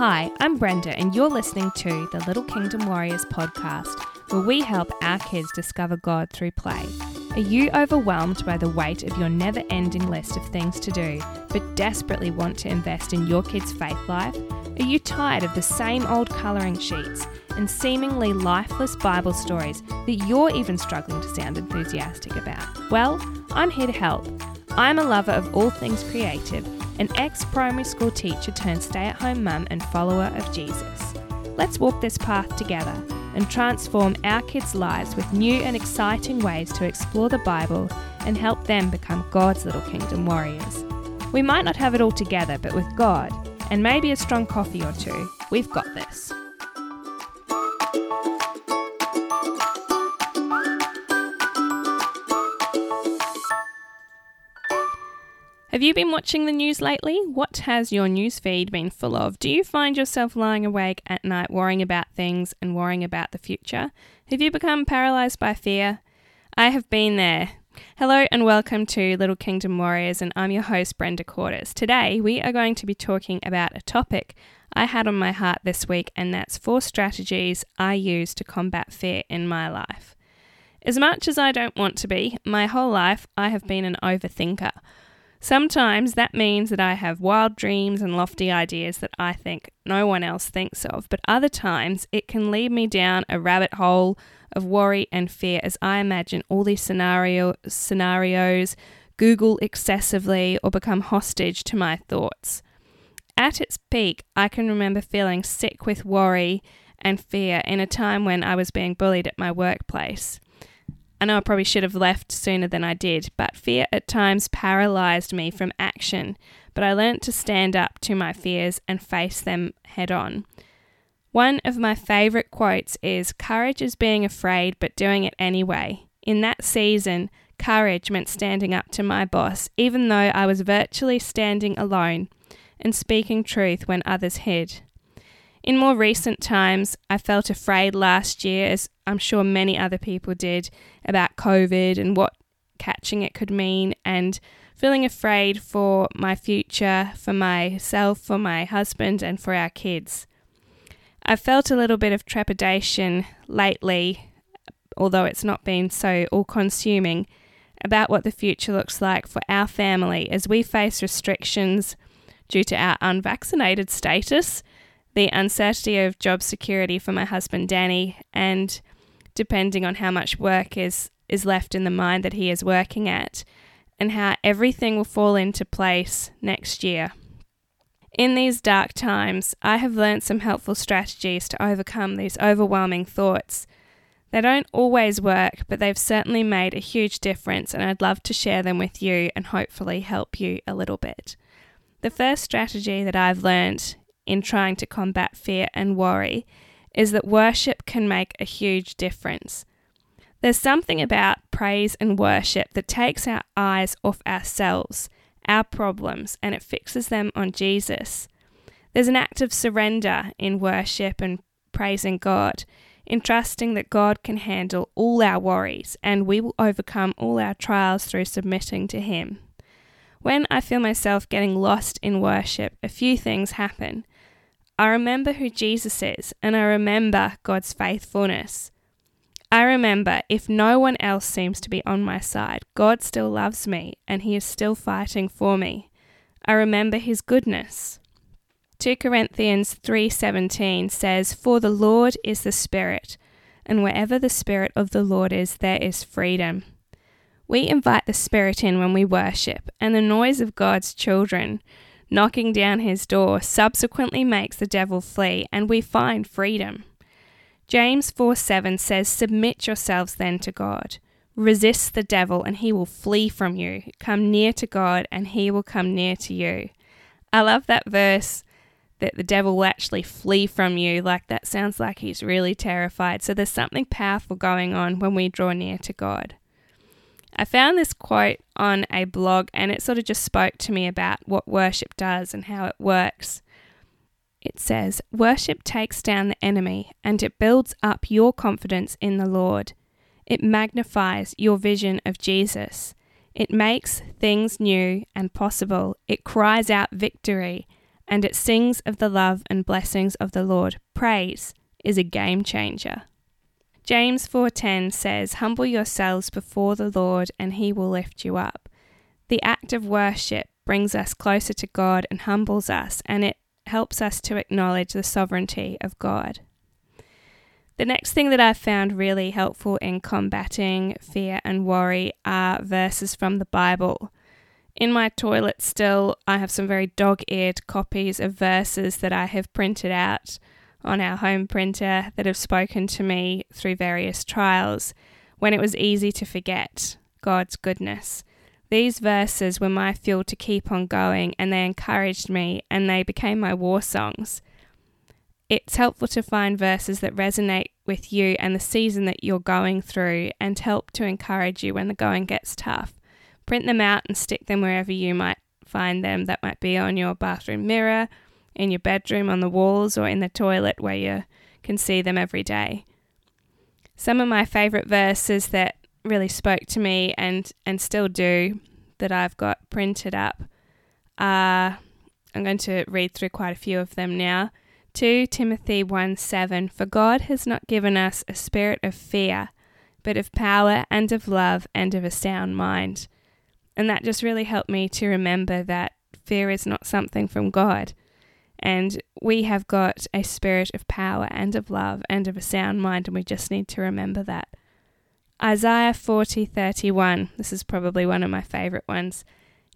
Hi, I'm Brenda, and you're listening to the Little Kingdom Warriors podcast, where we help our kids discover God through play. Are you overwhelmed by the weight of your never ending list of things to do, but desperately want to invest in your kids' faith life? Are you tired of the same old colouring sheets and seemingly lifeless Bible stories that you're even struggling to sound enthusiastic about? Well, I'm here to help. I'm a lover of all things creative, an ex primary school teacher turned stay at home mum and follower of Jesus. Let's walk this path together and transform our kids' lives with new and exciting ways to explore the Bible and help them become God's little kingdom warriors. We might not have it all together, but with God, and maybe a strong coffee or two, we've got this. Have you been watching the news lately? What has your news feed been full of? Do you find yourself lying awake at night worrying about things and worrying about the future? Have you become paralyzed by fear? I have been there. Hello and welcome to Little Kingdom Warriors, and I'm your host, Brenda Quarters. Today, we are going to be talking about a topic I had on my heart this week, and that's four strategies I use to combat fear in my life. As much as I don't want to be, my whole life I have been an overthinker. Sometimes that means that I have wild dreams and lofty ideas that I think no one else thinks of, but other times it can lead me down a rabbit hole of worry and fear as I imagine all these scenario, scenarios, Google excessively, or become hostage to my thoughts. At its peak, I can remember feeling sick with worry and fear in a time when I was being bullied at my workplace. I know I probably should have left sooner than I did, but fear at times paralyzed me from action. But I learnt to stand up to my fears and face them head on. One of my favourite quotes is Courage is being afraid but doing it anyway. In that season, courage meant standing up to my boss, even though I was virtually standing alone and speaking truth when others hid. In more recent times, I felt afraid last year, as I'm sure many other people did, about COVID and what catching it could mean, and feeling afraid for my future, for myself, for my husband, and for our kids. I felt a little bit of trepidation lately, although it's not been so all consuming, about what the future looks like for our family as we face restrictions due to our unvaccinated status the uncertainty of job security for my husband Danny, and depending on how much work is, is left in the mine that he is working at, and how everything will fall into place next year. In these dark times, I have learned some helpful strategies to overcome these overwhelming thoughts. They don't always work, but they've certainly made a huge difference, and I'd love to share them with you and hopefully help you a little bit. The first strategy that I've learned in trying to combat fear and worry is that worship can make a huge difference. There's something about praise and worship that takes our eyes off ourselves, our problems, and it fixes them on Jesus. There's an act of surrender in worship and praising God, in trusting that God can handle all our worries and we will overcome all our trials through submitting to Him. When I feel myself getting lost in worship, a few things happen. I remember who Jesus is, and I remember God's faithfulness. I remember if no one else seems to be on my side, God still loves me and He is still fighting for me. I remember His goodness. 2 Corinthians 3:17 says, "For the Lord is the Spirit, and wherever the Spirit of the Lord is, there is freedom." We invite the Spirit in when we worship, and the noise of God's children knocking down his door subsequently makes the devil flee, and we find freedom. James 4 7 says, Submit yourselves then to God. Resist the devil, and he will flee from you. Come near to God, and he will come near to you. I love that verse that the devil will actually flee from you. Like that sounds like he's really terrified. So there's something powerful going on when we draw near to God. I found this quote on a blog and it sort of just spoke to me about what worship does and how it works. It says, Worship takes down the enemy and it builds up your confidence in the Lord. It magnifies your vision of Jesus. It makes things new and possible. It cries out victory and it sings of the love and blessings of the Lord. Praise is a game changer. James 4:10 says, "Humble yourselves before the Lord, and he will lift you up." The act of worship brings us closer to God and humbles us, and it helps us to acknowledge the sovereignty of God. The next thing that I've found really helpful in combating fear and worry are verses from the Bible. In my toilet, still, I have some very dog eared copies of verses that I have printed out on our home printer that have spoken to me through various trials when it was easy to forget God's goodness. These verses were my fuel to keep on going, and they encouraged me, and they became my war songs. It's helpful to find verses that resonate with you and the season that you're going through and help to encourage you when the going gets tough. Print them out and stick them wherever you might find them. That might be on your bathroom mirror, in your bedroom, on the walls, or in the toilet where you can see them every day. Some of my favourite verses that really spoke to me and, and still do that I've got printed up are I'm going to read through quite a few of them now. 2 Timothy 1 7 For God has not given us a spirit of fear, but of power and of love and of a sound mind. And that just really helped me to remember that fear is not something from God. And we have got a spirit of power and of love and of a sound mind, and we just need to remember that. Isaiah 40:31. This is probably one of my favorite ones.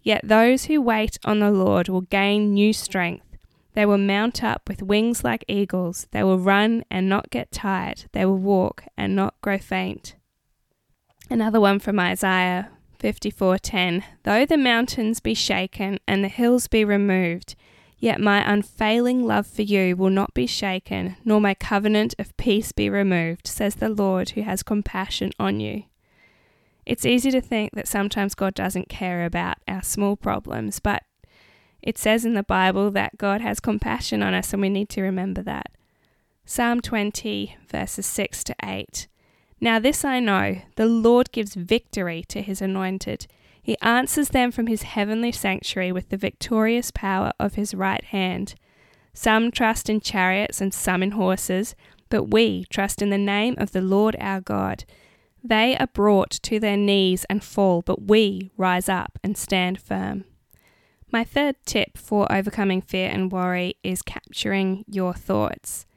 Yet those who wait on the Lord will gain new strength. They will mount up with wings like eagles. They will run and not get tired. They will walk and not grow faint. Another one from Isaiah 54:10 Though the mountains be shaken and the hills be removed, yet my unfailing love for you will not be shaken, nor my covenant of peace be removed, says the Lord who has compassion on you. It's easy to think that sometimes God doesn't care about our small problems, but it says in the Bible that God has compassion on us, and we need to remember that. Psalm 20, verses 6 to 8. Now, this I know the Lord gives victory to his anointed. He answers them from his heavenly sanctuary with the victorious power of his right hand. Some trust in chariots and some in horses, but we trust in the name of the Lord our God. They are brought to their knees and fall, but we rise up and stand firm. My third tip for overcoming fear and worry is capturing your thoughts.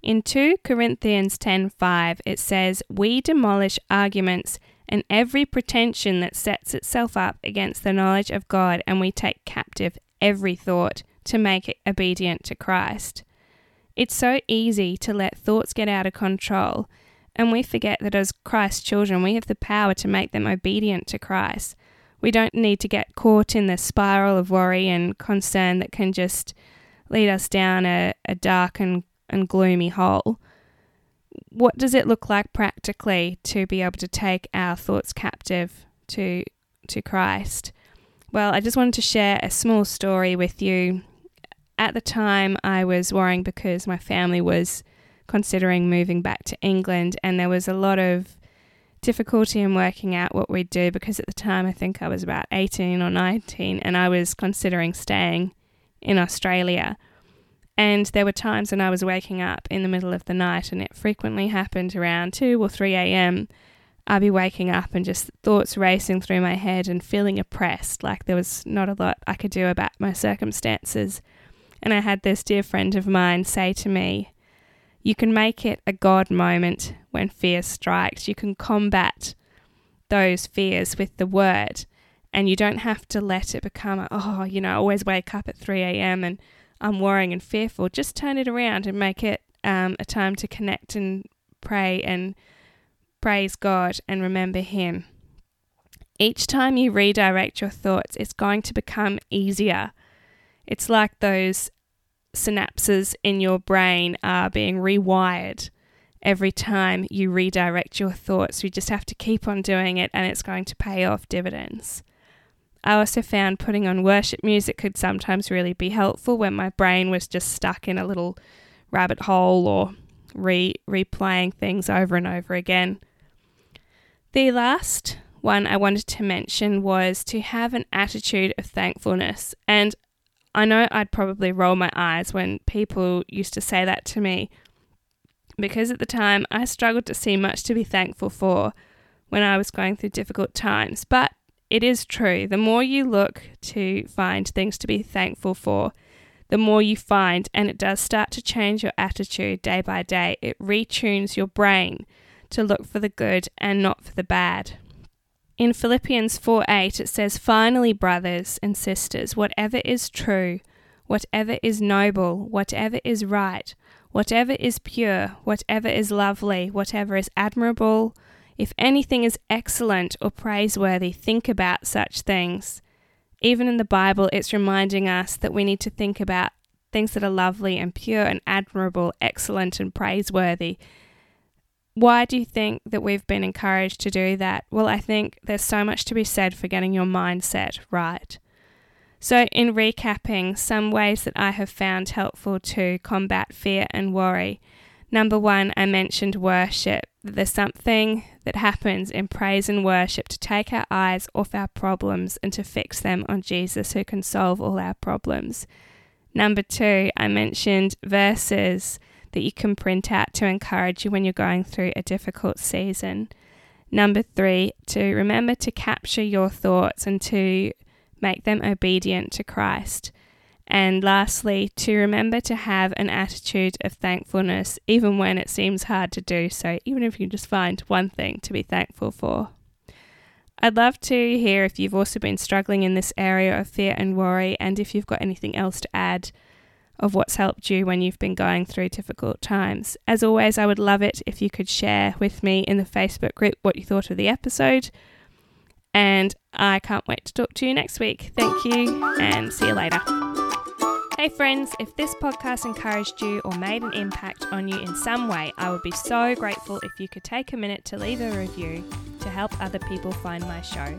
In 2 Corinthians 10:5 it says, "We demolish arguments and every pretension that sets itself up against the knowledge of God, and we take captive every thought to make it obedient to Christ." It's so easy to let thoughts get out of control, and we forget that as Christ's children, we have the power to make them obedient to Christ. We don't need to get caught in the spiral of worry and concern that can just lead us down a, a dark and, and gloomy hole. What does it look like practically to be able to take our thoughts captive to to Christ? Well, I just wanted to share a small story with you. At the time, I was worrying because my family was considering moving back to England, and there was a lot of difficulty in working out what we'd do because at the time I think I was about 18 or 19 and I was considering staying in Australia. And there were times when I was waking up in the middle of the night, and it frequently happened around 2 or 3 a.m. I'd be waking up and just thoughts racing through my head and feeling oppressed, like there was not a lot I could do about my circumstances. And I had this dear friend of mine say to me, you can make it a God moment when fear strikes. You can combat those fears with the word, and you don't have to let it become, a, oh, you know, I always wake up at 3 a.m. and I'm worrying and fearful. Just turn it around and make it um, a time to connect and pray and praise God and remember Him. Each time you redirect your thoughts, it's going to become easier. It's like those synapses in your brain are being rewired every time you redirect your thoughts. You just have to keep on doing it and it's going to pay off dividends. I also found putting on worship music could sometimes really be helpful when my brain was just stuck in a little rabbit hole or re replaying things over and over again. The last one I wanted to mention was to have an attitude of thankfulness. And I know I'd probably roll my eyes when people used to say that to me because at the time I struggled to see much to be thankful for when I was going through difficult times. But it is true. The more you look to find things to be thankful for, the more you find, and it does start to change your attitude day by day. It retunes your brain to look for the good and not for the bad. In Philippians 4 8, it says, Finally, brothers and sisters, whatever is true, whatever is noble, whatever is right, whatever is pure, whatever is lovely, whatever is admirable, if anything is excellent or praiseworthy, think about such things. Even in the Bible, it's reminding us that we need to think about things that are lovely and pure and admirable, excellent and praiseworthy. Why do you think that we've been encouraged to do that? Well, I think there's so much to be said for getting your mindset right. So, in recapping, some ways that I have found helpful to combat fear and worry. Number one, I mentioned worship. There's something that happens in praise and worship to take our eyes off our problems and to fix them on Jesus who can solve all our problems. Number two, I mentioned verses that you can print out to encourage you when you're going through a difficult season. Number three, to remember to capture your thoughts and to make them obedient to Christ. And lastly, to remember to have an attitude of thankfulness, even when it seems hard to do so, even if you just find one thing to be thankful for. I'd love to hear if you've also been struggling in this area of fear and worry, and if you've got anything else to add of what's helped you when you've been going through difficult times. As always, I would love it if you could share with me in the Facebook group what you thought of the episode. And I can't wait to talk to you next week. Thank you, and see you later. Hey, friends, if this podcast encouraged you or made an impact on you in some way, I would be so grateful if you could take a minute to leave a review to help other people find my show.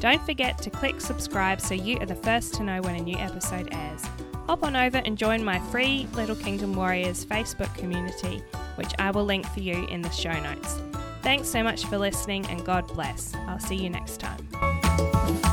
Don't forget to click subscribe so you are the first to know when a new episode airs. Hop on over and join my free Little Kingdom Warriors Facebook community, which I will link for you in the show notes. Thanks so much for listening and God bless. I'll see you next time.